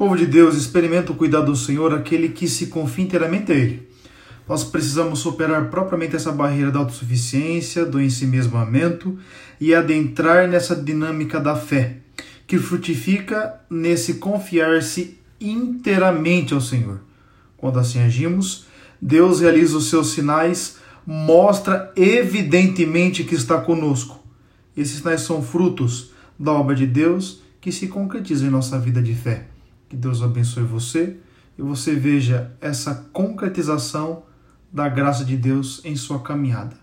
Povo de Deus, experimenta o cuidado do Senhor, aquele que se confia inteiramente a Ele. Nós precisamos superar propriamente essa barreira da autossuficiência, do ensimesmamento e adentrar nessa dinâmica da fé, que frutifica nesse confiar-se inteiramente ao Senhor. Quando assim agimos, Deus realiza os seus sinais, mostra evidentemente que está conosco. Esses sinais são frutos da obra de Deus que se concretizam em nossa vida de fé. Que Deus abençoe você e você veja essa concretização da graça de Deus em sua caminhada.